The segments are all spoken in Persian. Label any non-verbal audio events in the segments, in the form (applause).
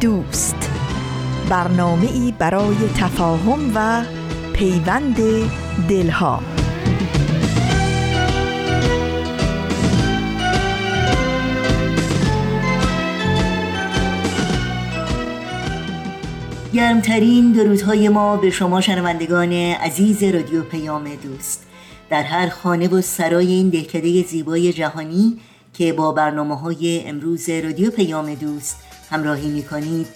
دوست. برنامه ای برای تفاهم و پیوند دلها. گرمترین درودهای ما به شما شنوندگان عزیز رادیو پیام دوست. در هر خانه و سرای این دهکده زیبای جهانی که با برنامه های امروز رادیو پیام دوست همراهی می‌کنید.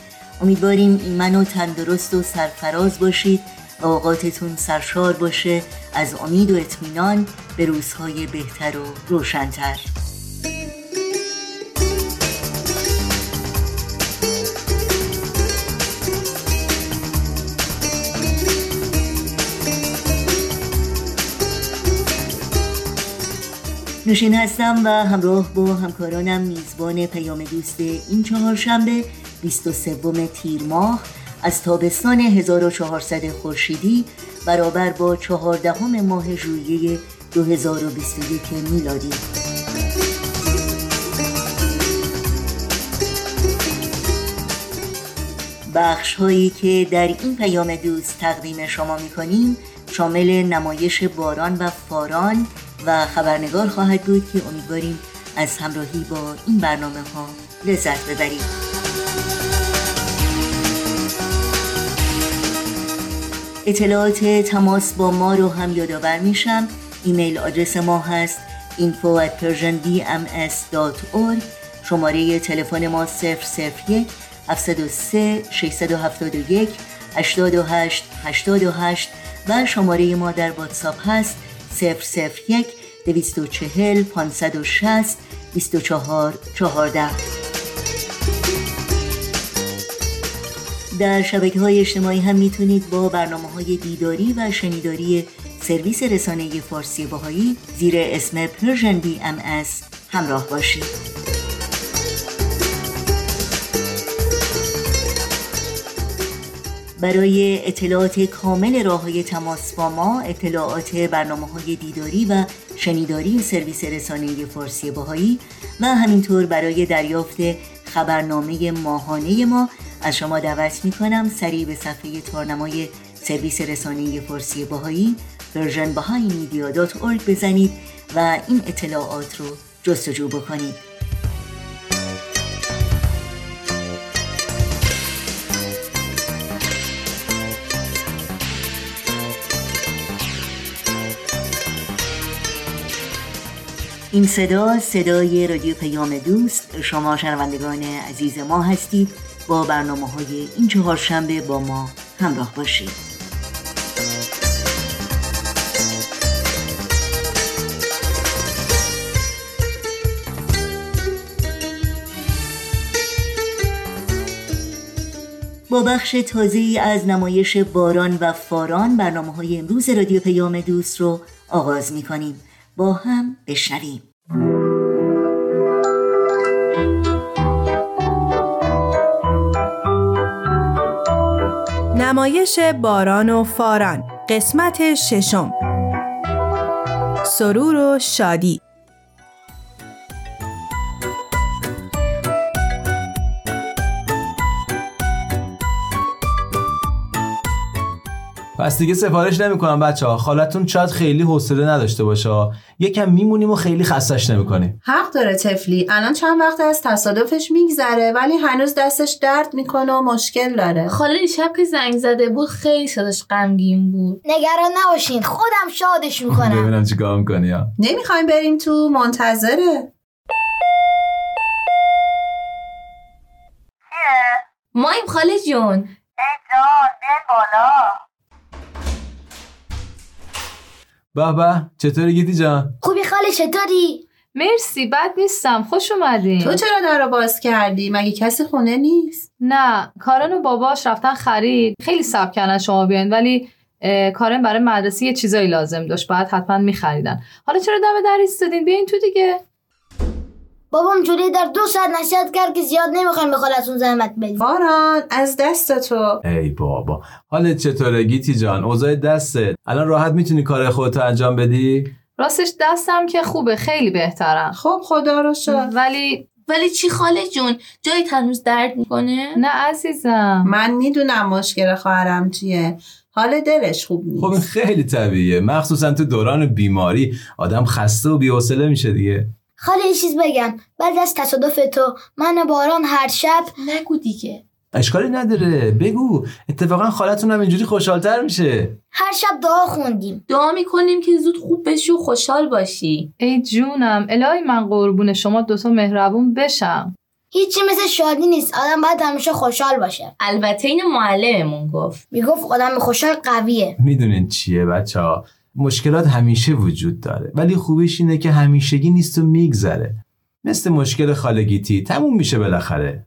امیدواریم ایمن و تندرست و سرفراز باشید. و اوقاتتون سرشار باشه. از امید و اطمینان به روزهای بهتر و روشنتر. نوشین هستم و همراه با همکارانم میزبان پیام دوست این چهارشنبه 23 تیر ماه از تابستان 1400 خورشیدی برابر با چهاردهم ماه ژوئیه 2021 میلادی. بخش هایی که در این پیام دوست تقدیم شما می کنیم شامل نمایش باران و فاران و خبرنگار خواهد بود که امیدواریم از همراهی با این برنامه ها لذت ببرید اطلاعات تماس با ما رو هم یادآور میشم. ایمیل آدرس ما هست info at persianbms.org شماره تلفن ما 001 703 671 828 828 و شماره ما در واتساپ هست. 001 240 560 24 14 در شبکه های اجتماعی هم می‌تونید با برنامه های دیداری و شنیداری سرویس رسانه فارسی بهایی زیر اسم Persian BM همراه باشید. برای اطلاعات کامل راه های تماس با ما اطلاعات برنامه های دیداری و شنیداری سرویس رسانه فارسی بهایی و همینطور برای دریافت خبرنامه ماهانه ما. از شما دعوت می کنم سریع به صفحه تارنمای سرویس رسانه فارسی بهایی Persian بزنید و این اطلاعات رو جستجو بکنید. این صدا صدای رادیو پیام دوست. شما شنوندگان عزیز ما هستید. با برنامه های این چهارشنبه با ما همراه باشید. با بخش تازه از نمایش باران و فاران برنامه های امروز رادیو پیام دوست رو آغاز می کنیم با هم بشنویم. نمایش باران و فاران قسمت ششم. سرور و شادی. پس دیگه سفارش نمی‌کنم بچه ها خالتون شاید خیلی حوصله نداشته باشه. یکم میمونیم و خیلی خستش نمی‌کنیم. حق داره تفلی الان چند وقت از تصادفش میگذره ولی هنوز دستش درد می‌کنه و مشکل داره. خاله شب که زنگ زده بود خیلی صداش غمگین بود. نگران نباشین خودم شادش می‌کنم. ببینم چیکار می‌کنی ها نمی‌خوایم بریم تو منتظره. مایم خاله جون. ای جان بالا. به به چطوری گیتی جان؟ خوبی خاله چطوری؟ مرسی بد نیستم خوش اومدین. تو چرا در رو باز کردی؟ مگه کسی خونه نیست؟ نه کارن و باباش رفتن خرید. خیلی سب کردن شما بیاین ولی کارن برای مدرسه یه چیزایی لازم داشت باید حتما میخریدن. حالا چرا دم در ایستادین؟ بیاین تو دیگه. بابام جوری در دو ساعت نصیحت کرد که زیاد نمی‌خوایم به خالتون زحمت بدیم. باران از دست تو. ای بابا. حالت چطوره گیتی جان؟ اوضاع دستت الان راحت می‌تونی کار خودتو انجام بدی؟ راستش دستم که خوبه خیلی بهترم. خب خدا رو شد ولی ولی چی خاله جون؟ جایی هنوز درد می‌کنه؟ نه عزیزم. من می‌دونم مشکل خواهرم چیه. حال دلش خوب نیست. خب این خیلی طبیعیه. مخصوصا تو دوران بیماری. آدم خسته و بی‌حوصله میشه دیگه. خاله یه چیز بگم. بعد از تصادف تو من و باران هر شب نگو دیگه. اشکالی نداره. بگو. اتفاقا خالتون هم اینجوری خوشحالتر میشه. هر شب دعا خوندیم. دعا می‌کنیم که زود خوب بشی و خوشحال باشی. ای جونم الهی من قربون شما دوتا مهربون بشم. هیچی مثل شادی نیست. آدم باید همیشه خوشحال باشه. البته این معلممون گفت. می‌گفت آدم خوشحال قویه. می‌دونین چیه بچه ها مشکلات همیشه وجود داره. ولی خوبیش اینه که همیشگی نیست و میگذره. مثل مشکل خالگیتی تموم میشه بالاخره.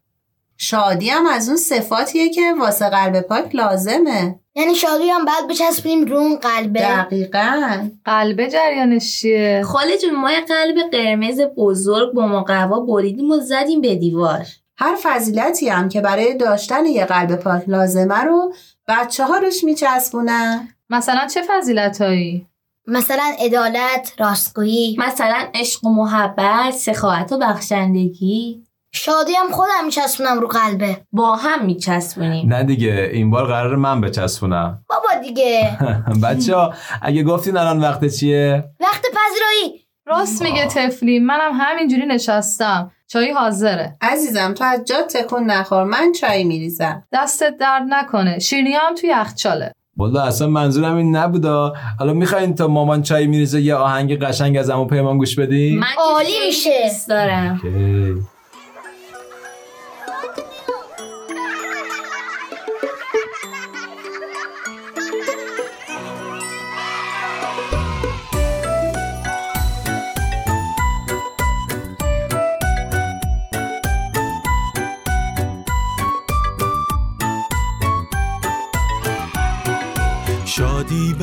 شادی هم از اون صفاتیه که واسه قلب پاک لازمه. یعنی شادی هم باید بچسبیم رو اون قلبه؟ دقیقا. قلبه جریانش چیه؟ خاله جون ما یه قلب قرمز بزرگ با مقوا بریدیم و زدیم به دیوار. هر فضیلتی هم که برای داشتن یه قلب پاک لازمه رو بچه ها روش میچسبونن. مثلا چه فضیلتایی مثلا عدالت راستگویی. مثلا عشق و محبت سخاوت و بخشندگی. شادی هم خودم میچسبونم رو قلبه. با هم میچسبونیم. نه دیگه این بار قرار من بچسبونم. (laughs) بابا دیگه. (laughs) بچه ها اگه گفتین الان وقت چیه؟ وقت پذیرایی. راست میگه تفلی منم همینجوری نشستم. چای حاضره. عزیزم تو از جا تکون نخور. من چای میریزم. دستت درد نکنه. شیرینی هم توی یخچاله. والا اصلا منظورم این نبودا حالا می‌خواین تا مامان چای میریزه یه آهنگ قشنگ از امو پیمان گوش بدیم عالی میشه. دوست دارم اوکی.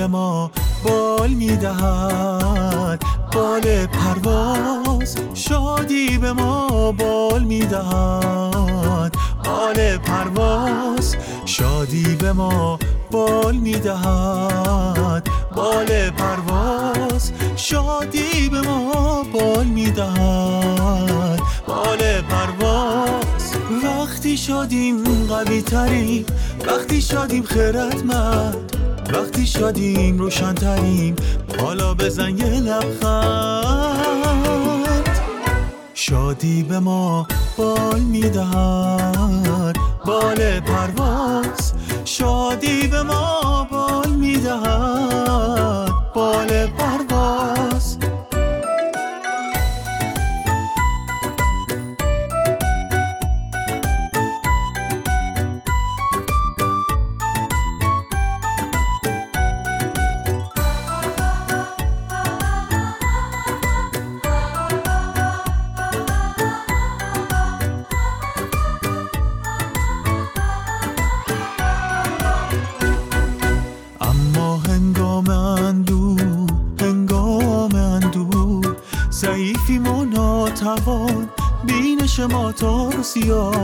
به ما بال می‌دهد بال پرواز. شادی به ما بال می‌دهد بال پرواز. شادی به ما بال می‌دهد بال پرواز. شادی به ما بال می‌دهد بال پرواز. وقتی شادیم قوی تریم وقتی شادیم خیرتمند وقتی شادیم روشنتریم حالا بزن یه لبخند. شادی به ما بال می‌دهد بال پرواز. شادی به ما بال می‌دهد بال پرواز. 你。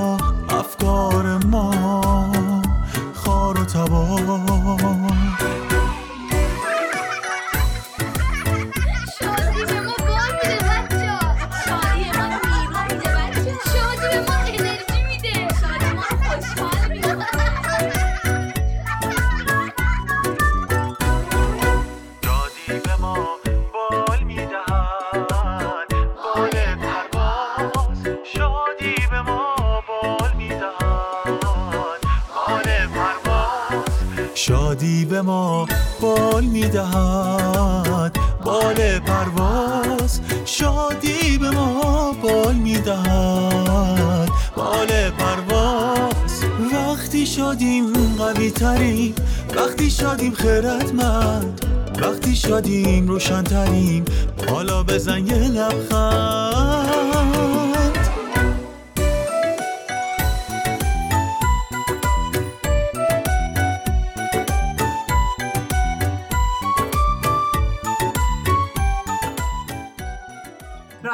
تریم وقتی شادیم خیرتمند وقتی شادیم روشنتریم حالا بزن یه لبخند.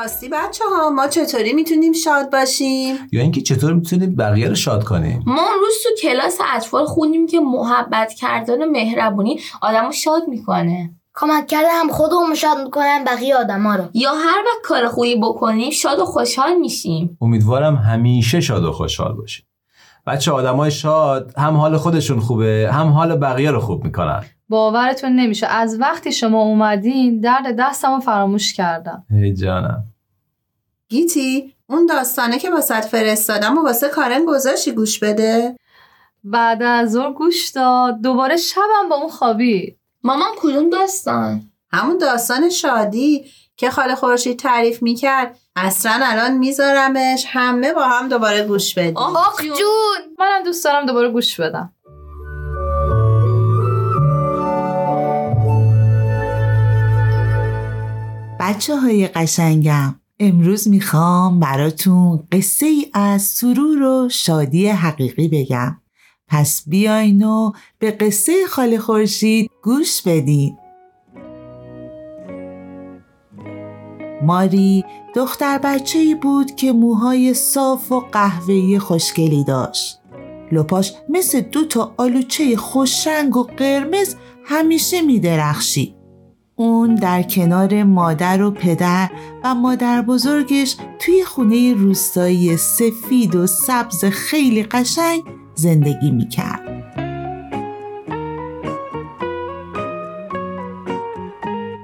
راستی بچه ها ما چطوری می‌تونیم شاد باشیم؟ یا اینکه چطور می‌تونید بقیه رو شاد کنیم؟ ما اون روز تو کلاس اطفال خوندیم که محبت کردن و مهربونی آدمو شاد می‌کنه. کمک کرده هم خودمون شاد می‌کنن بقیه آدما رو. یا هر وقت کار خوبی بکنیم شاد و خوشحال میشیم. امیدوارم همیشه شاد و خوشحال باشید بچه آدمای شاد هم حال خودشون خوبه هم حال بقیه رو خوب می‌کنن. باورتون نمیشه از وقتی شما اومدین درد دستمو فراموش کردم. هی جانم. گیتی اون داستانه که واسه فرستادم و واسه کارن گذاشتی گوش بده. بعد از ظهر گوش داد دوباره شبم با اون خوابید. مامان کدوم داستان؟ همون داستان شادی که خاله خورشید تعریف می‌کرد. اصلا الان میذارمش همه با هم دوباره گوش بدیم. آخ جون. منم دوست دارم دوباره گوش بدم. بچه های قشنگم امروز می‌خوام براتون قصه ای از سرور و شادی حقیقی بگم. پس بیاین و به قصه خاله خورشید گوش بدین. ماری دختر بچه ای بود که موهای صاف و قهوه‌ای خوشگلی داشت. لپاش مثل دو تا آلوچه خوشرنگ و قرمز همیشه میدرخشید. اون در کنار مادر و پدر و مادر بزرگش توی خونه روستایی سفید و سبز خیلی قشنگ زندگی می‌کرد.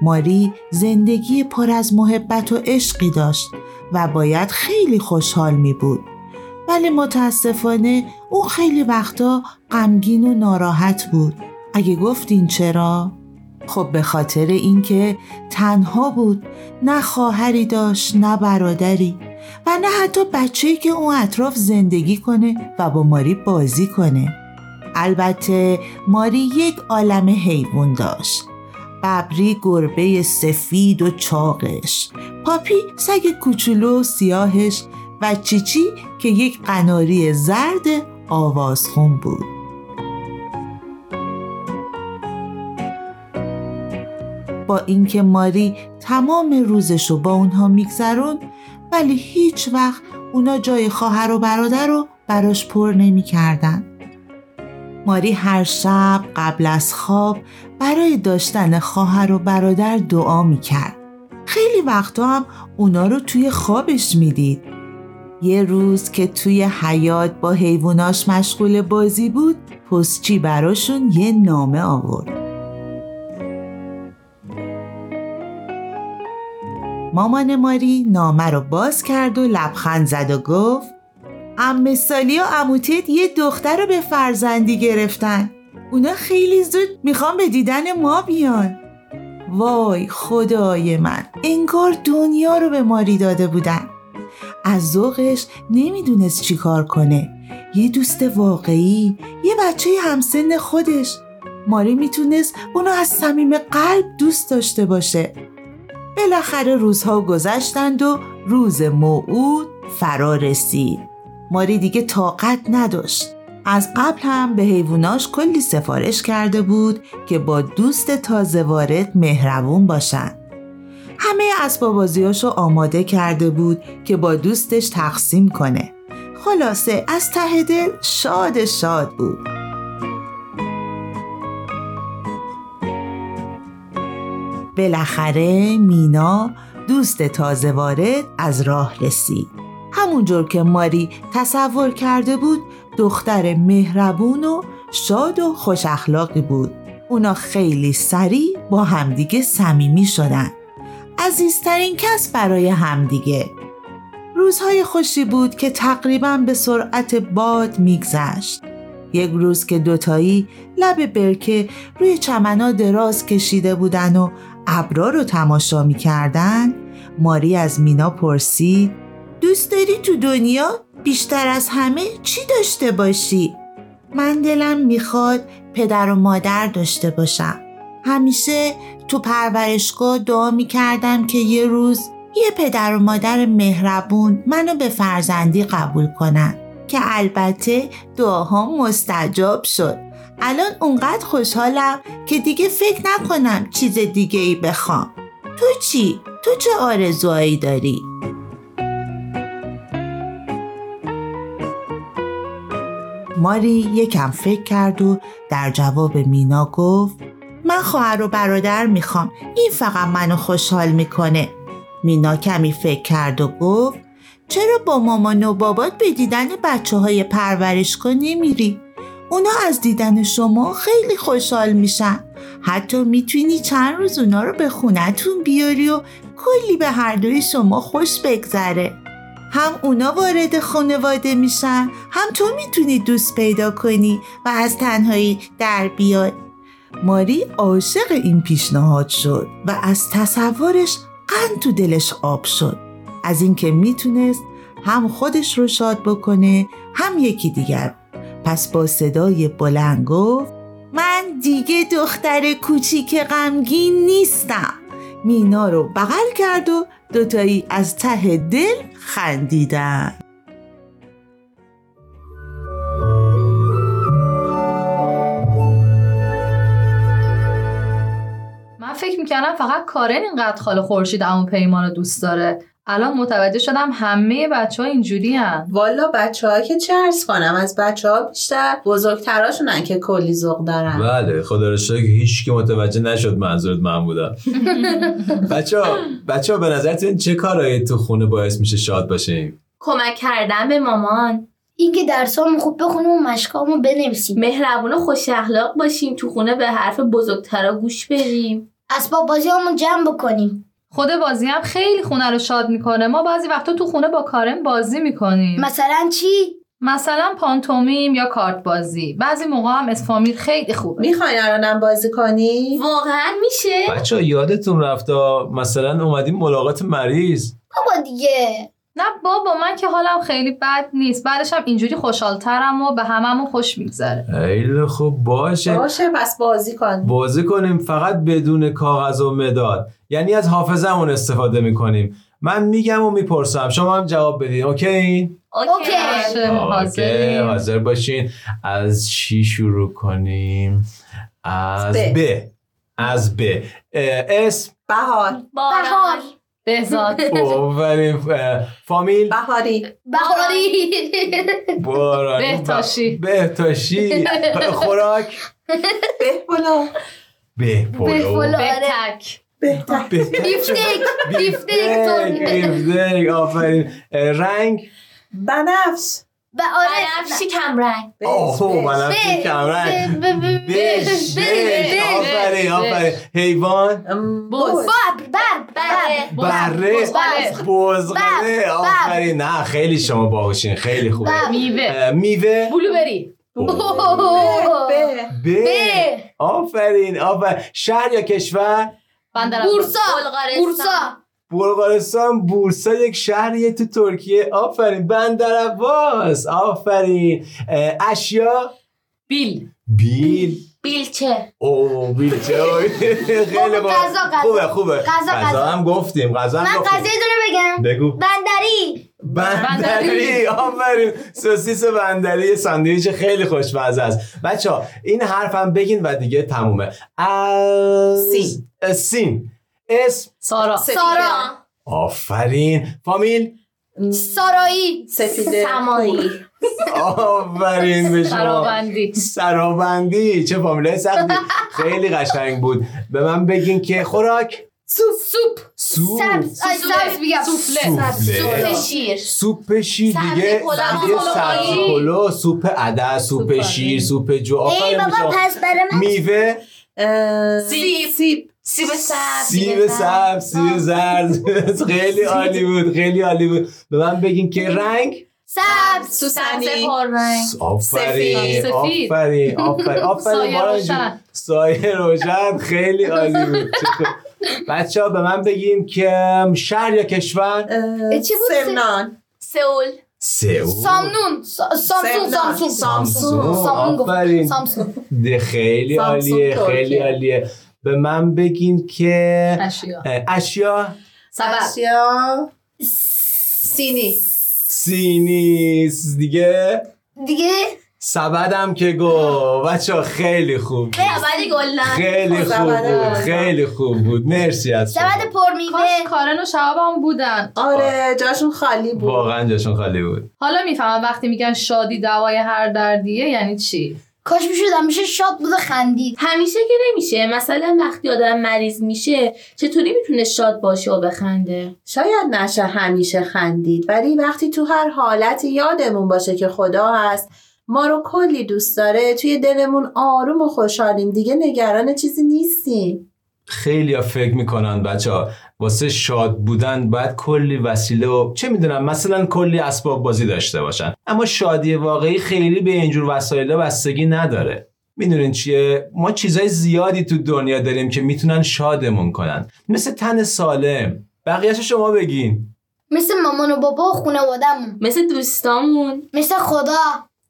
ماری زندگی پر از محبت و عشقی داشت و باید خیلی خوشحال می بود. ولی متاسفانه او خیلی وقتا غمگین و ناراحت بود. اگه گفتین چرا؟ خب به خاطر اینکه تنها بود نه خواهری داشت نه برادری و نه حتی بچه‌ای که اون اطراف زندگی کنه و با ماری بازی کنه. البته ماری یک عالم حیوان داشت. ببری گربه سفید و چاقش. پاپی سگ کوچولو و سیاهش و چیچی که یک قناری زرد آوازخون بود. با اینکه ماری تمام روزش رو با اونها میگذرون ولی هیچ وقت اونا جای خواهر و برادر رو براش پر نمی‌کردن. ماری هر شب قبل از خواب برای داشتن خواهر و برادر دعا می‌کرد. خیلی وقتا هم اونا رو توی خوابش می‌دید. یه روز که توی حیات با حیواناش مشغول بازی بود پستچی براشون یه نامه آورد. مامان ماری نامه رو باز کرد و لبخند زد و گفت ام سالی و اموتت یه دختر رو به فرزندی گرفتن. اونا خیلی زود می‌خوام به دیدن ما بیان. وای خدای من انگار دنیا رو به ماری داده بودن. از ذوقش نمی‌دونست چی کار کنه. یه دوست واقعی یه بچه همسن خودش. ماری می‌تونست اونو از صمیم قلب دوست داشته باشه. بالاخره روزها گذشتند و روز موعود فرا رسید ماری دیگه طاقت نداشت. از قبل هم به حیواناش کلی سفارش کرده بود که با دوست تازه وارد مهربون باشن همه اسباب بازیاشو آماده کرده بود که با دوستش تقسیم کنه. خلاصه از ته دل شاد شاد بود. بالاخره مینا دوست تازه وارد از راه رسید. همونجور که ماری تصور کرده بود دختر مهربون و شاد و خوش اخلاقی بود. اونا خیلی سریع با همدیگه صمیمی شدن. عزیزترین کس برای همدیگه. روزهای خوشی بود که تقریبا به سرعت باد میگذشت. یک روز که دوتایی لب برکه روی چمنا دراز کشیده بودن و ابرا رو تماشا می‌کردن؟ ماری از مینا پرسید دوست داری تو دنیا بیشتر از همه چی داشته باشی؟ من دلم می‌خواد پدر و مادر داشته باشم. همیشه تو پرورشگاه دعا می‌کردم که یه روز یه پدر و مادر مهربون منو به فرزندی قبول کنن که البته دعاها مستجاب شد. الان اونقدر خوشحالم که دیگه فکر نکنم چیز دیگه ای بخوام تو چی؟ تو چه آرزوهایی داری؟ ماری یکم فکر کرد و در جواب مینا گفت من خواهر و برادر می‌خوام این فقط منو خوشحال می‌کنه مینا کمی فکر کرد و گفت چرا با مامان و بابات به دیدن بچه های پرورشگاه نمیری؟ اونا از دیدن شما خیلی خوشحال میشن. حتی می‌تونی چند روز اونا رو به خونتون بیاری و کلی به هر دوی شما خوش بگذره. هم اونا وارد خانواده میشن هم تو می‌تونی دوست پیدا کنی و از تنهایی در بیای. ماری عاشق این پیشنهاد شد و از تصورش قند تو دلش آب شد. از اینکه می‌تونست هم خودش رو شاد بکنه هم یکی دیگر پس با صدای بلند گفت من دیگه دختر کوچیک غمگین نیستم. مینا رو بغل کرد و دوتایی از ته دل خندیدن. من فکر می‌کردم فقط کارن اینقدر خاله خورشید عمو پیمان رو دوست داره. الان متوجه شدم همه بچه ها اینجوری هن. والا بچه ها که چه ارز کنم؟ از بچه ها بیشتر بزرگتراشونن که کلی ذوق دارن. بله خدا رو شکر هیچ که متوجه نشد منظورت من بودم. (laughs) بچه ها بچه ها به نظرتون چه کارایی تو خونه باعث میشه شاد باشیم؟ کمک کردن به مامان. اینکه درسامو خوب بخونیم و مشقامو بنویسیم. مهربون و خوش اخلاق باشیم تو خونه به حرف بزرگترا گوش بدیم. اسباب بازی جمع بکنیم. خود بازی هم خیلی خونه رو شاد می‌کنه. ما بعضی وقتا تو خونه با کارم بازی می‌کنیم. مثلا چی؟ مثلا پانتومیم یا کارت بازی. بعضی موقع هم اسم فامیل خیلی خوبه. می‌خواین الانم بازی کنی؟ واقعا میشه. بچه یادتون رفتا مثلا اومدیم ملاقات مریض. بابا دیگه. نه بابا من که حالم خیلی بد نیست. بعدش هم اینجوری خوشحالترم و به هممون خوش میگذره. خیلی خوب باشه. باشه پس بازی کن بازی کنیم فقط بدون کاغذ و مداد. یعنی از حافظمون استفاده می‌کنیم. من میگم و می‌پرسم. شما هم جواب بدین okay؟ okay. اوکی. حاضر باشین. از چی شروع کنیم؟ از ب. از ب. اسم؟ بهار. بهار. بهزاد. آفرین اه، فامیل؟ بهاری. بهاری. بهتاشی. بهتاشی. خوراک؟ بهبلا بهپلو بهپلو. بهتک. بیفتک بیفتک. آفرین. رنگ؟ بنفش به آره بنفشی کم رنگ. اوه من به- کمرنگ به- به- به- بش آفرین آفرین. حیوان؟ بز بر بر بره. بزغاله. آفرین. نه خیلی شما باهوشین خیلی خوبه. میوه. میوه؟ بلوبری. به. آفرین آفرین. شهر یا کشور؟ بندر بورسا. بورسا. بلغارستان بورسا یک شهریه تو ترکیه. آفرین. بندر عباس. آفرین. اشیا؟ بیل. بیل. بیلچه او بیل چه؟ (laughs) خیلی خوبه غذا، غذا. خوبه خوبه. غذا، غذا. هم گفتیم غذا هم من قضیه دونه بگم. بگو. بندری. بندری. آفرین. سوسیس بندری. ساندویچ خیلی خوشمزه است. بچه ها این حرف هم بگین و دیگه تمومه. از سین. سین. اسم سارا. سارا. آفرین. فامیل. سارایی. سفیده سمایی. آفرین به شما. سرابندی سرابندی چه فامیلای سختی خیلی قشنگ بود. به من بگین که خوراک. سوپ. سوپ. سوپ. سبز. میگم. سوپ. شیر. سوپ شیر دیگه. دیگه. سبزی پلو. سوپ عدس سوپ شیر. سوپ جو. آفرین میوه. سیب. سیب سبز. سیب سبز. سیب زرد (laughs) (laughs) خیلی عالی بود خیلی عالی بود. به من بگین که رنگ؟ سبز. سوسنی. آفرین سفید. آفرین آفرین. (laughs) آفرین سایه روشن. جون. سایه روشن خیلی عالی بود. بچه ها به من بگین که شهر یا کشور؟ چی بود؟ سمنان. سئول. سئول. سامنون. سا- سامسون. سامسون. سامسون. آفرین. خیلی عالیه. خیلی عالیه. به من بگین که اشیا. اشیا؟ سبب. اشیا. سینی. سینیس دیگه؟ دیگه؟ سبدم که گو. بچه خیلی خوب بود. خیلی خوب بود. گلدن. خیلی خوب بود. مرسی از شما. سبد پر میوه کاش کارن و شهاب هم بودن. آره جاشون خالی بود. واقعا جاشون خالی بود. حالا می‌فهمم وقتی میگن شادی دوای هر دردیه یعنی چی؟ کاش می‌شد همیشه شاد بود و خندید. همیشه که نمیشه. مثلا وقتی آدم مریض میشه چطوری می‌تونه شاد باشه و بخنده؟ شاید نشه همیشه خندید ولی وقتی تو هر حالتی یادمون باشه که خدا هست ما رو کلی دوست داره توی دلمون آروم و خوشحالیم. دیگه نگران چیزی نیستیم. خیلی ها فکر می‌کنن بچه ها واسه شاد بودن باید کلی وسیله و چه می‌دونم مثلا کلی اسباب بازی داشته باشن. اما شادی واقعی خیلی به اینجور وسایل بستگی نداره. می‌دونین چیه؟ ما چیزای زیادی تو دنیا داریم که می‌تونن شادمون کنن. مثل تن سالم. بقیهش شما بگین. مثل مامان و بابا و خانوادمون مثل دوستامون. مثل خدا.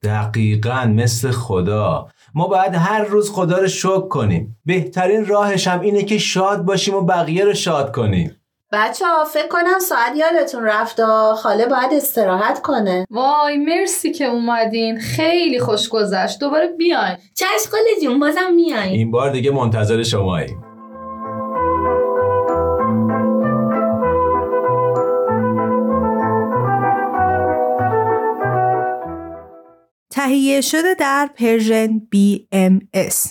دقیقا مثل خدا. ما باید هر روز خدا رو شکر کنیم. بهترین راهش هم اینه که شاد باشیم و بقیه رو شاد کنیم. بچه ها فکر کنم ساعت یادتون رفت و خاله باید استراحت کنه. وای مرسی که اومدین. خیلی خوش گذشت. دوباره بیاین. چشم خاله جون بازم میاییم این بار دیگه منتظر شماییم. تهیه شده در پرژن BMS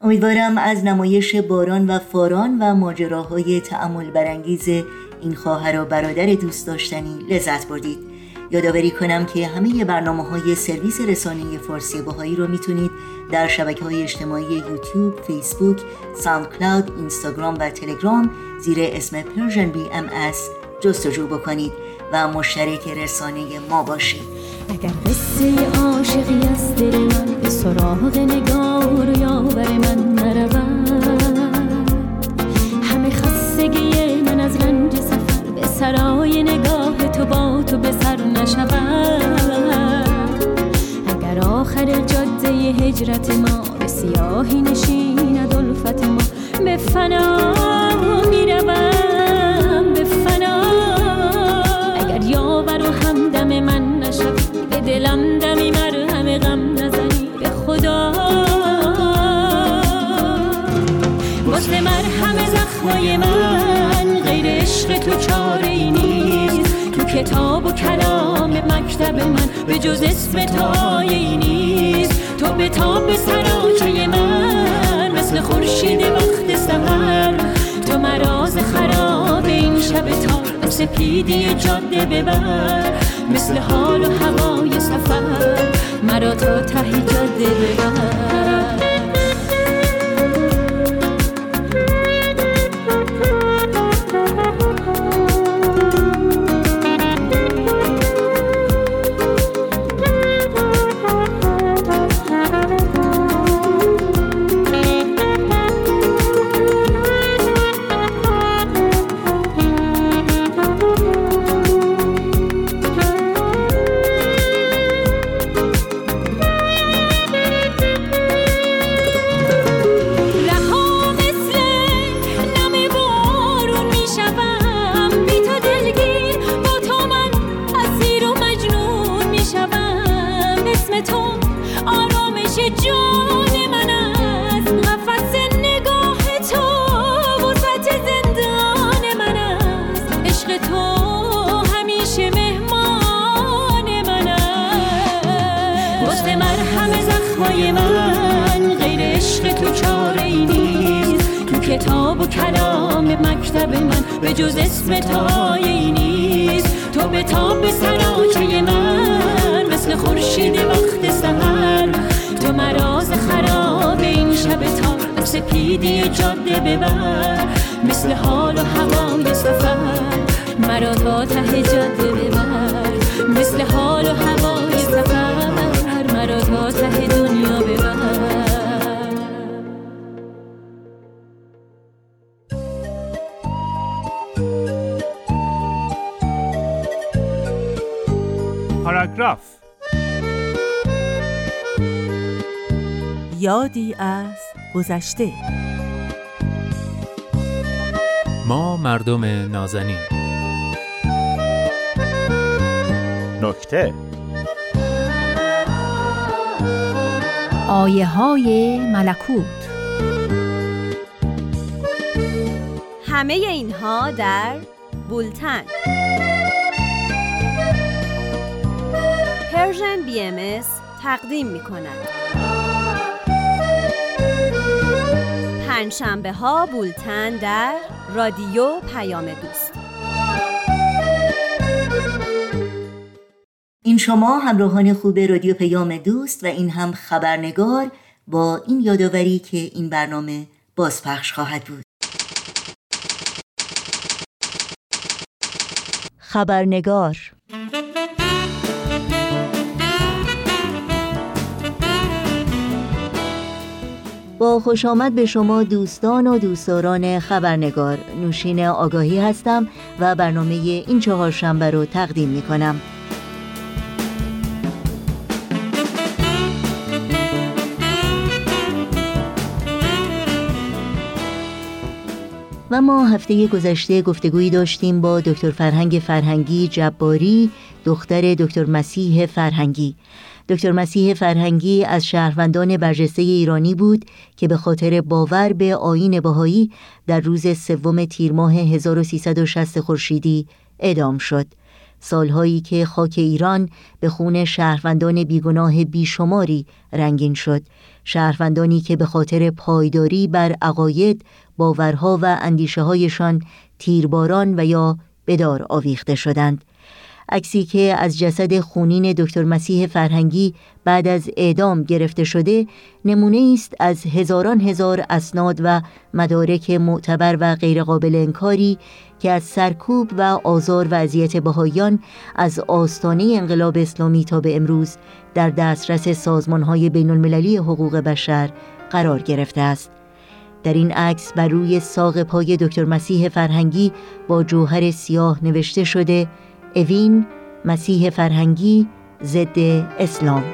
امیدوارم از نمایش باران و فاران و ماجراهای تأمل برانگیز این خواهر و برادر دوست داشتنی لذت بردید. یادآوری کنم که همه برنامه های سرویس رسانه فارسی بهایی رو می‌تونید در شبکه های اجتماعی یوتیوب، فیسبوک، ساوند کلاود، اینستاگرام و تلگرام زیر اسم Persian BMS جستجو بکنید و مشترک رسانه ما باشید. اگر قصه عاشقی از دل من به سراغ نگار یاور من نرود. همه خستگی من از رنج سفر به سرای نگاه تو با تو به سر نشود. اگر آخر جاده هجرت ما به سیاهی نشیند الفت ما به فنا می‌روم دلم دمی مرهم غم نزنی. به خدا. واسه مرهم زخمای من غیر عشق تو چاره ای نیست. تو کتاب و کلام مکتب من به جز اسم ای نیست. تو به تاب سراچه من مثل خورشید وقت سهر تو مراز خراب این شب به سپیدی جاده ببر. مثل حال و هوای سفر. مرا تا ته جاده ببر. کتاب و کلام مکتب من به جز اسم ای نیست. تو به تاب سراچه من مثل خورشید وقت سهر تو مراز خراب این شب تار سپیدی جاده ببر. مثل حال و هوای سفر مرا تا ته جاده ببر. مثل حال و هوای سفر مرا تا ته دنیا ببر. یادی از گذشته. ما مردم نازنین. نکته. آیه های ملکوت. همه اینها در بولتن. Persian BM تقدیم می کند پنجشنبه ها بولتن در رادیو پیام دوست. این شما همراهان خوب رادیو پیام دوست و این هم خبرنگار با این یادآوری که این برنامه بازپخش خواهد بود. خبرنگار با خوش آمد به شما دوستان و دوستداران خبرنگار. نوشین آگاهی هستم و برنامه این چهارشنبه رو تقدیم می کنم و ما هفته گذشته گفتگویی داشتیم با دکتر فرهنگ فرهنگی جباری دختر دکتر مسیح فرهنگی. دکتر مسیح فرهنگی از شهروندان برجسته ایرانی بود که به خاطر باور به آیین بهایی در روز سوم تیر ماه 1360 خورشیدی اعدام شد. سالهایی که خاک ایران به خون شهروندان بیگناه بیشماری رنگین شد. شهروندانی که به خاطر پایداری بر عقاید باورها و اندیشه هایشان تیرباران و یا بدار آویخته شدند. عکسی که از جسد خونین دکتر مسیح فرهنگی بعد از اعدام گرفته شده نمونه است از هزاران هزار اسناد و مدارک معتبر و غیرقابل انکاری که از سرکوب و آزار و اذیت بهاییان از آستانه انقلاب اسلامی تا به امروز در دسترس سازمانهای بین المللی حقوق بشر قرار گرفته است. در این عکس بر روی ساق پای دکتر مسیح فرهنگی با جوهر سیاه نوشته شده اوین مسیح فرهنگی ضد اسلام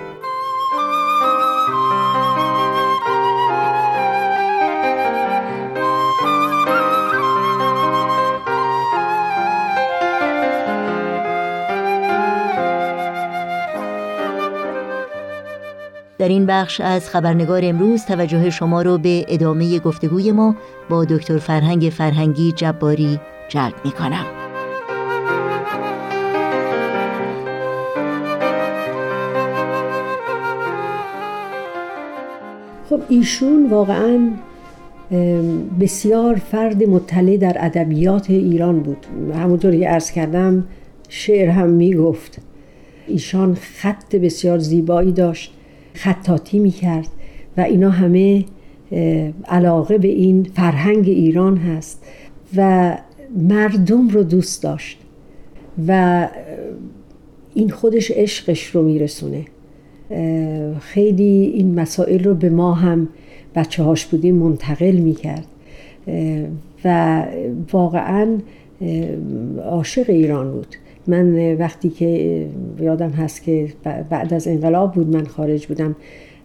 در این بخش از خبرنگار امروز توجه شما رو به ادامه گفتگوی ما با دکتر فرهنگ فرهنگی جباری جلب می کنم. خب ایشون واقعا بسیار فرد مطلع در ادبیات ایران بود. همونطور که عرض کردم شعر هم می‌گفت. ایشان خط بسیار زیبایی داشت خطاطی می‌کرد و اینا همه علاقه به این فرهنگ ایران هست و مردم رو دوست داشت و این خودش عشقش رو میرسونه. خیلی این مسائل رو به ما هم بچه هاش بودیم منتقل می‌کرد. و واقعا عاشق ایران بود. من وقتی که یادم هست که بعد از انقلاب بود من خارج بودم.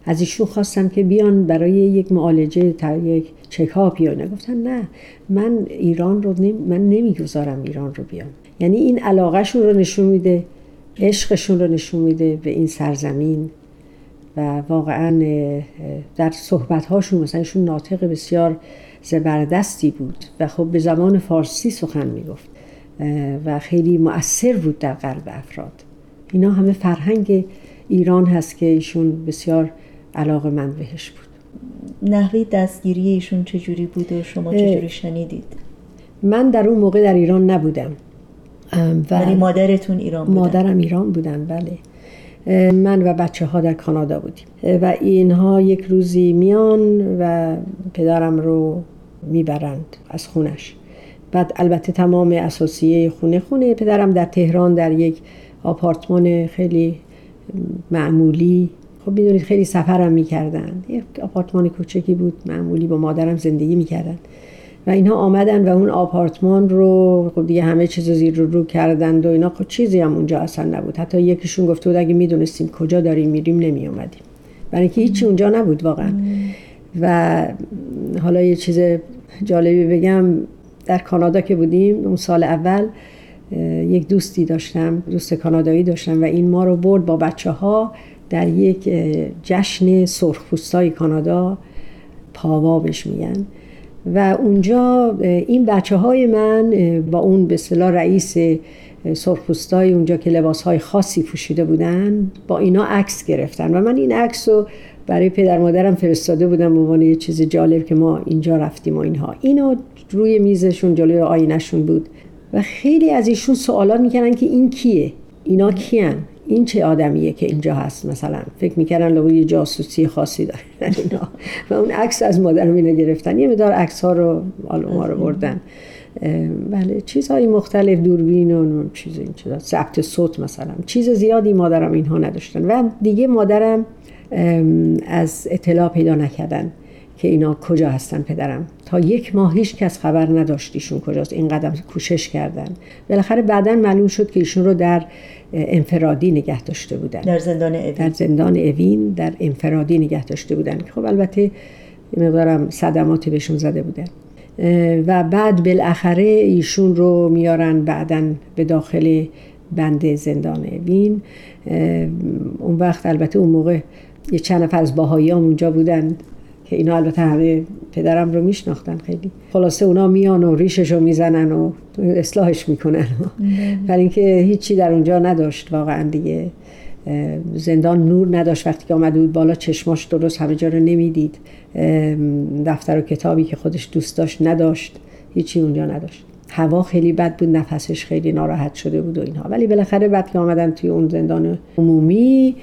از ایشون خواستم که بیان برای یک معالجه یک چکاپ یا گفتن نه من ایران رو نمی من نمی‌گذارم ایران رو بیام یعنی این علاقهشون رو نشون میده عشقشون رو نشون میده به این سرزمین و واقعا در صحبت هاشون مثلا ایشون ناطق بسیار زبردستی بود و خب به زبان فارسی سخن می‌گفت و خیلی مؤثر بود در قلب افراد. اینا همه فرهنگ ایران هست که ایشون بسیار علاقه من بهش بود. نحوه دستگیری ایشون چجوری بود و شما چجوری شنیدید؟ من در اون موقع در ایران نبودم. ولی مادرتون ایران بودن؟ مادرم ایران بودن بله. من و بچه ها در کانادا بودیم. و اینها یک روزی میان و پدرم رو می‌برند از خونش. بعد البته تمام اساسیه خونه خونه پدرم در تهران در یک آپارتمان خیلی معمولی. خب می‌دونید خیلی سفرم می‌کردن. یک آپارتمان کوچکی بود معمولی با مادرم زندگی می‌کردن. و اینها آمدن و اون آپارتمان رو خب دیگه همه چیز زیر رو رو کردند و اینا. خب چیزی هم اونجا اصلا نبود. حتی یکیشون گفته بود اگه می‌دونستیم کجا داریم میریم نمی اومدیم برای اینکه هیچی اونجا نبود واقعا. و حالا یه چیز جالبی بگم در کانادا که بودیم اون سال اول یک دوستی داشتم دوست کانادایی داشتم و این ما رو برد با بچه ها در یک جشن سرخپوستای کانادا پاوا بهش میگن. و اونجا این بچه های من با اون به اصطلاح رئیس سرخپوستای اونجا که لباس های خاصی پوشیده بودن با اینا عکس گرفتن و من این عکس رو برای پدر مادرم فرستاده بودم به عنوان یه چیز جالب که ما اینجا رفتیم و اینها. اینو روی میزشون جلوی آینشون بود. و خیلی از ایشون سوالات می‌کنن که این کیه؟ اینا کیان؟ این چه آدمیه که اینجا هست مثلا؟ فکر می‌کردن لو یه جاسوسی خاصی دارن اینا. و اون عکس از مادرم اینو گرفتن. یه مدار عکس ها رو ما رو بردن. بله چیزهای مختلف دوربین و چیز این چیزا. ضبط صوت مثلا. چیز زیادی مادرم اینها نداشتن. و دیگه مادرم از اطلاع پیدا نکردن. که اینا کجا هستن پدرم. تا یک ماه هیچ کس خبر نداشت ایشون کجاست. این قدم کوشش کردن. بالاخره بعدا معلوم شد که ایشون رو در انفرادی نگه داشته بودن. در زندان اوین. در زندان اوین در انفرادی نگه داشته بودن. خب البته مقدارم صدماتی بهشون زده بودن. و بعد بالاخره ایشون رو میارن بعدا به داخل بند زندان اوین. اون وقت البته اون موقع یه چند نفر از باهایی هم اونجا بودن. که اینا البته همه پدرم رو میشناختن خیلی. خلاصه اونا میان و ریشش رو می‌زنن و اصلاحش می‌کنن. ولی اینکه هیچی در اونجا نداشت. واقعا دیگه زندان نور نداشت. وقتی که آمده بود بالا چشماش درست همه جا رو نمی‌دید. دفتر و کتابی که خودش دوست داشت نداشت. هیچی اونجا نداشت. هوا خیلی بد بود. نفسش خیلی ناراحت شده بود و اینها. ولی بالاخره بعد که آمدن توی اون زندان عمومی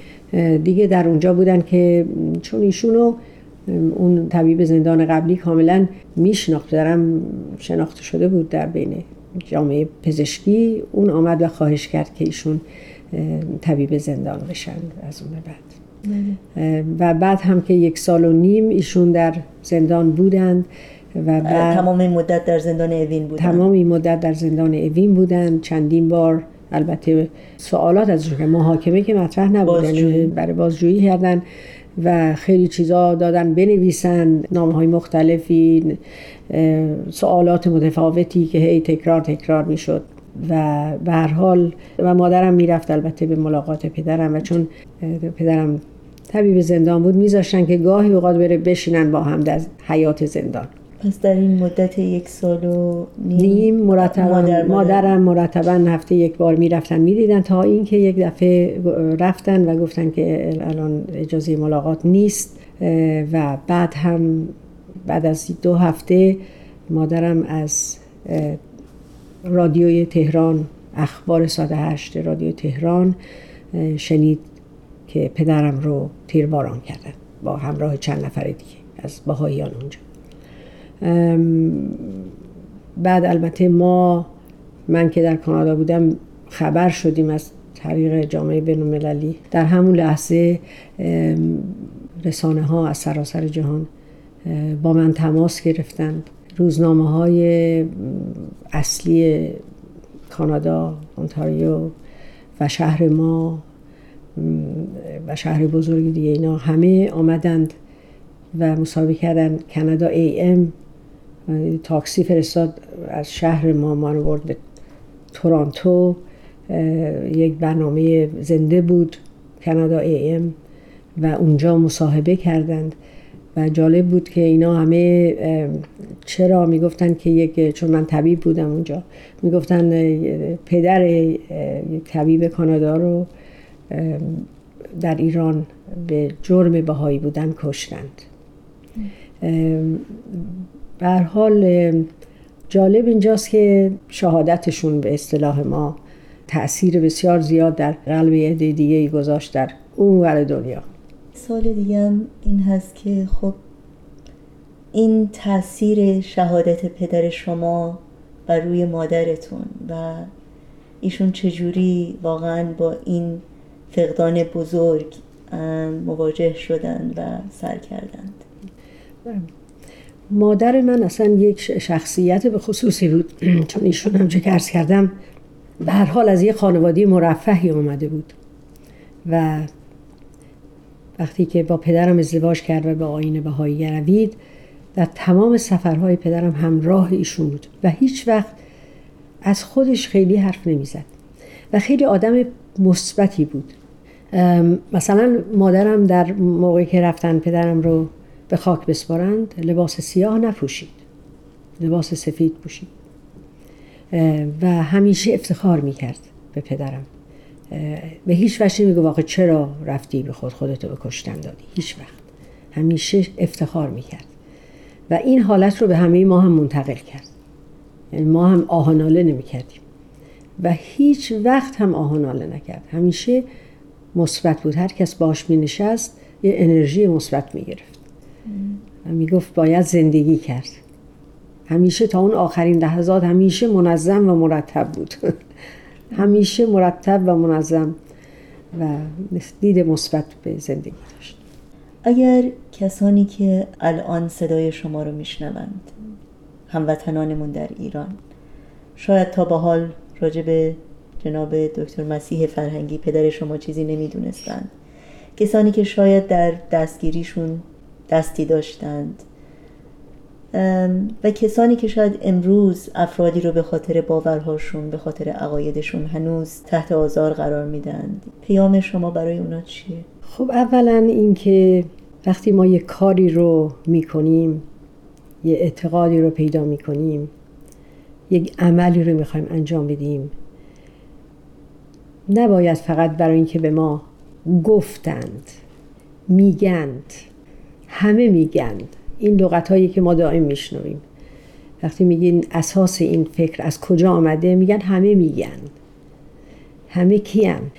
دیگه در اونجا بودن که چون ایشونو اون طبیب زندان قبلی کاملا میشناخت دارم شناخته شده بود در بین جامعه پزشکی. اون آمد و خواهش کرد که ایشون طبیب زندان بشن از اون بعد. و بعد هم که یک سال و نیم ایشون در زندان بودند و بعد تمام این مدت در زندان اوین بودن تمام این مدت در زندان اوین بودن چندین بار البته سوالات از محاکمه که مطرح نبود یعنی برای بازجویی کردن. و خیلی چیزا دادن بنویسن نامه های مختلفی سوالات متفاوتی که هی تکرار تکرار می‌شد. و به هر حال و مادرم می‌رفت البته به ملاقات پدرم و چون پدرم طبیب زندان بود میذاشتن که گاهی اوقات بره بشینن با هم در حیات زندان. پس در این مدت یک سال و نیم مرتبا مادر مادرم مرتبا هفته یک بار می‌رفتن می‌دیدن تا اینکه یک دفعه رفتن و گفتن که الان اجازه ملاقات نیست و بعد هم بعد از دو هفته مادرم از رادیوی تهران اخبار ساده هشت رادیو تهران شنید که پدرم رو تیرباران کردن با همراه چند نفر دیگه از باهاییان اونجا. بعد البته ما من که در کانادا بودم خبر شدیم از طریق جامعه بین المللی در همون لحظه رسانه ها از سراسر جهان با من تماس گرفتند روزنامه های اصلی کانادا، اونتاریو و شهر ما و شهر بزرگ دیگه اینا همه آمدند و مصاحبه کردن. کانادا ای ام تاکسی فرستاد از شهر ما ما رو برد به تورانتو یک برنامه زنده بود کانادا ای ام و اونجا مصاحبه کردند. و جالب بود که اینا همه چرا می‌گفتن که یک چون من طبیب بودم اونجا می‌گفتن پدر یک طبیب کانادا رو در ایران به جرم بهایی بودن کشتند. به حال جالب اینجاست که شهادتشون به اصطلاح ما تاثیر بسیار زیاد در قلب عده دیگه ای گذاشت در اون ور دنیا. سال دیگه هم این هست که خب این تاثیر شهادت پدر شما بر روی مادرتون و ایشون چجوری واقعا با این فقدان بزرگ مواجه شدند و سر کردند؟ مادر من اصلا یک شخصیت به خصوصی بود. (clears throat) چون ایشون هم چه کردم به هر حال از یه خانواده مرفهی آمده بود. و وقتی که با پدرم ازدواج کرد و به آین بهایی روید در تمام سفرهای پدرم همراه ایشون بود و هیچ وقت از خودش خیلی حرف نمی‌زد. و خیلی آدم مثبتی بود. مثلا مادرم در موقعی که رفتن پدرم رو به خاک بسپارند لباس سیاه نپوشید. لباس سفید پوشید. و همیشه افتخار می‌کرد به پدرم. به هیچ وجه نمیگه واقع چرا رفتی به خود خودتو به کشتن دادی. هیچ وقت. همیشه افتخار می‌کرد. و این حالت رو به همه ما هم منتقل کرد. یعنی ما هم آهناله نمی‌کردیم. و هیچ وقت هم آهناله نکرد. همیشه مثبت بود. هر کس باش می نشست یه انرژی مثبت می گرفت و می گفت باید زندگی کرد. همیشه تا اون آخرین لحظات همیشه منظم و مرتب بود. (laughs) همیشه مرتب و منظم و دید مثبت به زندگی داشت. اگر کسانی که الان صدای شما رو میشنوند هموطنانمون در ایران شاید تا به حال راجع به جناب دکتر مسیح فرهنگی پدر شما چیزی نمی‌دونستند کسانی که شاید در دستگیریشون دستی داشتند. و کسانی که شاید امروز افرادی رو به خاطر باورهاشون به خاطر عقایدشون هنوز تحت آزار قرار میدن. پیام شما برای اونا چیه؟ خب اولا اینکه وقتی ما یه کاری رو می‌کنیم یه اعتقادی رو پیدا می‌کنیم یک عملی رو می‌خوایم انجام بدیم نباید فقط برای اینکه به ما گفتند میگند. همه میگند این لغت هایی که ما دائم میشنویم. وقتی میگین اساس این فکر از کجا آمده میگن همه میگن. همه کیم؟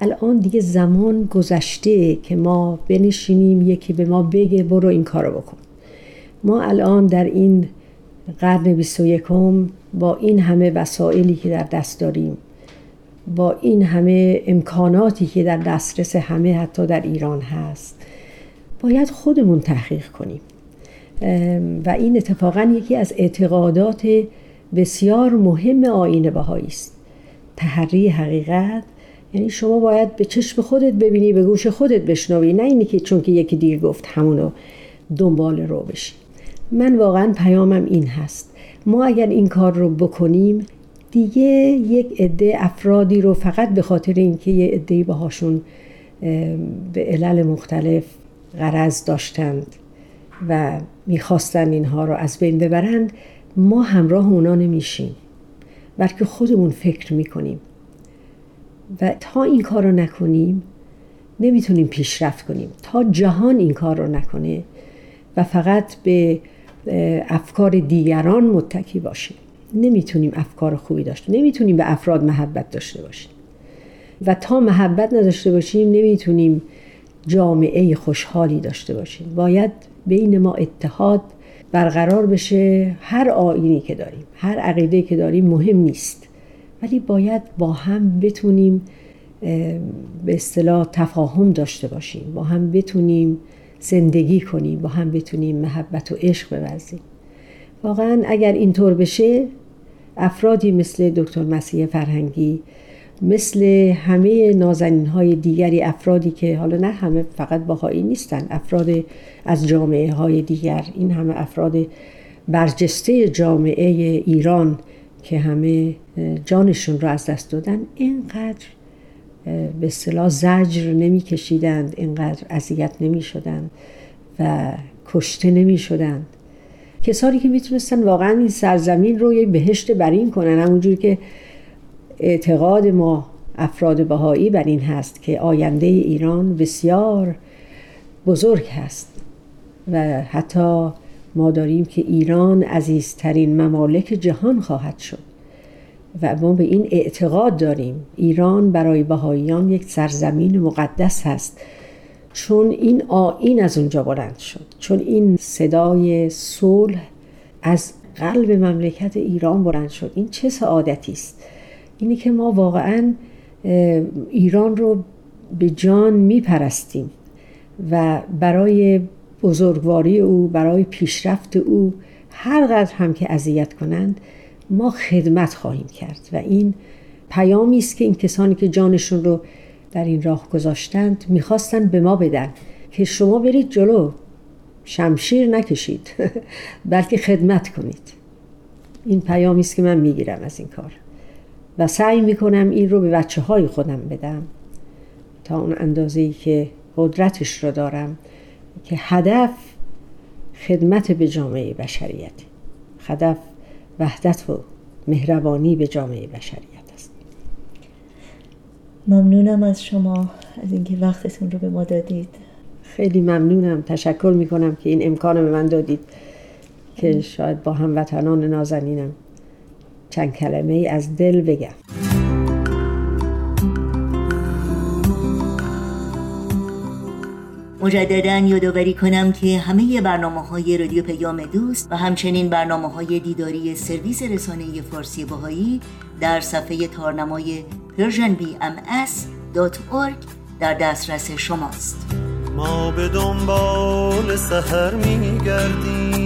الان دیگه زمان گذشته که ما بنشینیم یکی به ما بگه برو این کارو بکن. ما الان در این قرن 21 با این همه وسایلی که در دست داریم با این همه امکاناتی که در دسترس همه حتی در ایران هست باید خودمون تحقیق کنیم. و این اتفاقا یکی از اعتقادات بسیار مهم آین بهایی است. تحری حقیقت یعنی شما باید به چشم خودت ببینی به گوش خودت بشنوی نه اینی که چون که یکی دیر گفت همونو دنبال رو بشی. من واقعا پیامم این هست. ما اگر این کار رو بکنیم دیگه یک عده افرادی رو فقط به خاطر اینکه یه عده باهاشون به علل مختلف غرض داشتند و می‌خواستن اینها رو از بین ببرند ما همراه اونا نمیشیم بلکه خودمون فکر می‌کنیم. و تا این کار رو نکنیم نمی‌تونیم پیشرفت کنیم. تا جهان این کار رو نکنه و فقط به افکار دیگران متکی باشیم نمی‌تونیم افکار خوبی داشته نمی‌تونیم به افراد محبت داشته باشیم. و تا محبت نداشته باشیم نمی‌تونیم جامعه خوشحالی داشته باشیم. باید بین ما اتحاد برقرار بشه. هر آینی که داریم هر عقیده که داریم مهم نیست. ولی باید با هم بتونیم به اصطلاح تفاهم داشته باشیم. با هم بتونیم زندگی کنیم. با هم بتونیم محبت و عشق بورزیم. واقعا اگر اینطور بشه افرادی مثل دکتر مسیح فرهنگی مثل همه نازنین های دیگری افرادی که حالا نه همه فقط باهایی نیستن افراد از جامعه های دیگر این همه افراد برجسته جامعه ایران که همه جانشون رو از دست دادن اینقدر به اصطلاح زجر نمی کشیدند اینقدر اذیت نمی شدند و کشته نمی شدند کسانی که می‌تونستن واقعا این سرزمین رو یک بهشت برین کنن همونجور که اعتقاد ما افراد بهایی بر این هست که آینده ایران بسیار بزرگ هست و حتی ما داریم که ایران عزیزترین ممالک جهان خواهد شد و ما به این اعتقاد داریم. ایران برای بهاییان یک سرزمین مقدس هست. چون این آین از اونجا بلند شد چون این صدای صلح از قلب مملکت ایران بلند شد. این چه سعادتی است؟ اینه که ما واقعا ایران رو به جان میپرستیم و برای بزرگواری او برای پیشرفت او هر قدر هم که اذیت کنند ما خدمت خواهیم کرد. و این پیامی است که این کسانی که جانشون رو در این راه گذاشتند می‌خواستند به ما بدن که شما برید جلو شمشیر نکشید (laughs) بلکه خدمت کنید. این پیامی است که من می‌گیرم از این کار. و سعی می‌کنم این رو به بچه های خودم بدم تا اون اندازه ای که قدرتش رو دارم که هدف خدمت به جامعه بشریت هدف وحدت و مهربانی به جامعه بشریت است. ممنونم از شما از اینکه وقتتون رو به ما دادید. خیلی ممنونم تشکر می‌کنم که این امکان به من دادید که شاید با هموطنان نازنینم چند کلمه ای از دل بگم. مجددا یادآوری کنم که همه برنامه های رادیو پیام دوست و همچنین برنامه های دیداری سرویس رسانه فارسی باهایی در صفحه تارنمای persianbms.org در دسترس شماست. ما به دنبال سهر میگردیم.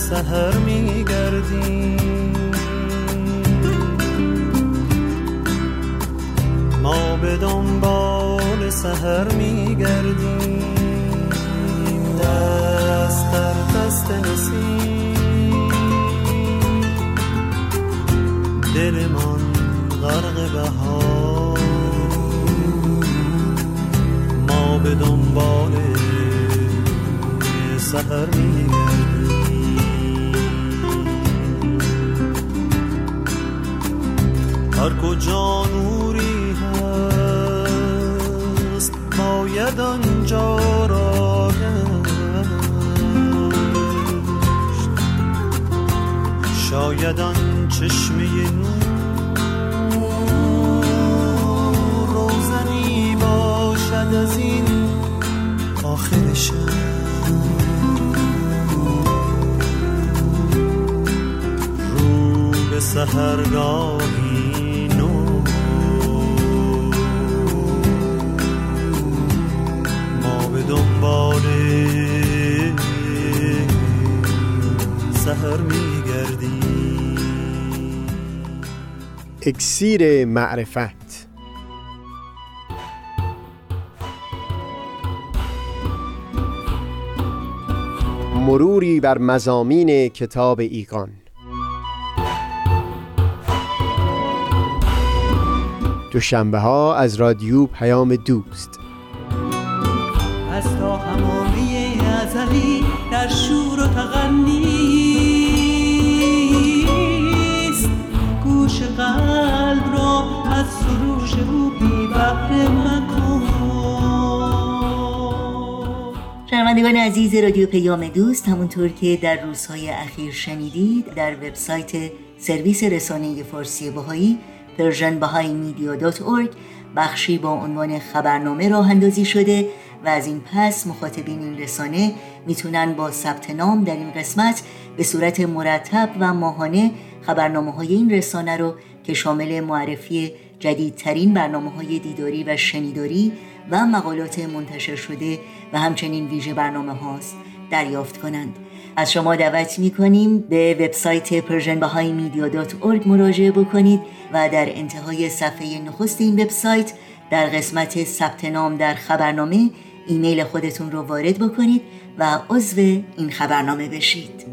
سهر میگردیم. ما به دنبال سهر میگردیم. دست در دست نسیم. دل من غرق بهار. ما به دنبال سهر میگردیم. هر کجا نوری هست باید آنجا را شاید آن چشمه نور روزنی باشد از این آخر شب رو به سهرگاهی دنبال سهر میگردیم اکسیر معرفت. مروری بر مزامین کتاب ایقان دوشنبه ها از رادیو پیام دوست. همامه ازلی در شور و تغنیست. گوش قلب را از سروش او بی مکن. شنوندگان عزیز رادیو پیام دوست همونطور که در روزهای اخیر شنیدید در وبسایت سرویس رسانه فارسی باهایی persianbahaimedia.org بخشی با عنوان خبرنامه راه اندازی شده و از این پس مخاطبین این رسانه می‌تونن با ثبت نام در این قسمت به صورت مرتب و ماهانه خبرنامه های این رسانه رو که شامل معرفی جدیدترین برنامه های دیداری و شنیداری و مقالات منتشر شده و همچنین ویژه برنامه هاست دریافت کنند. از شما دعوت می کنیم به وبسایت persianbahaimedia.org مراجعه بکنید و در انتهای صفحه نخست این وبسایت در قسمت ثبت نام در خبرنامه ایمیل خودتون رو وارد بکنید و عضو این خبرنامه بشید.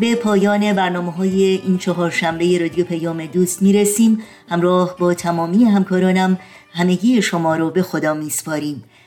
به پایان برنامه های این چهار شنبه رادیو پیام دوست می‌رسیم. همراه با تمامی همکارانم همگی شما رو به خدا میسپاریم.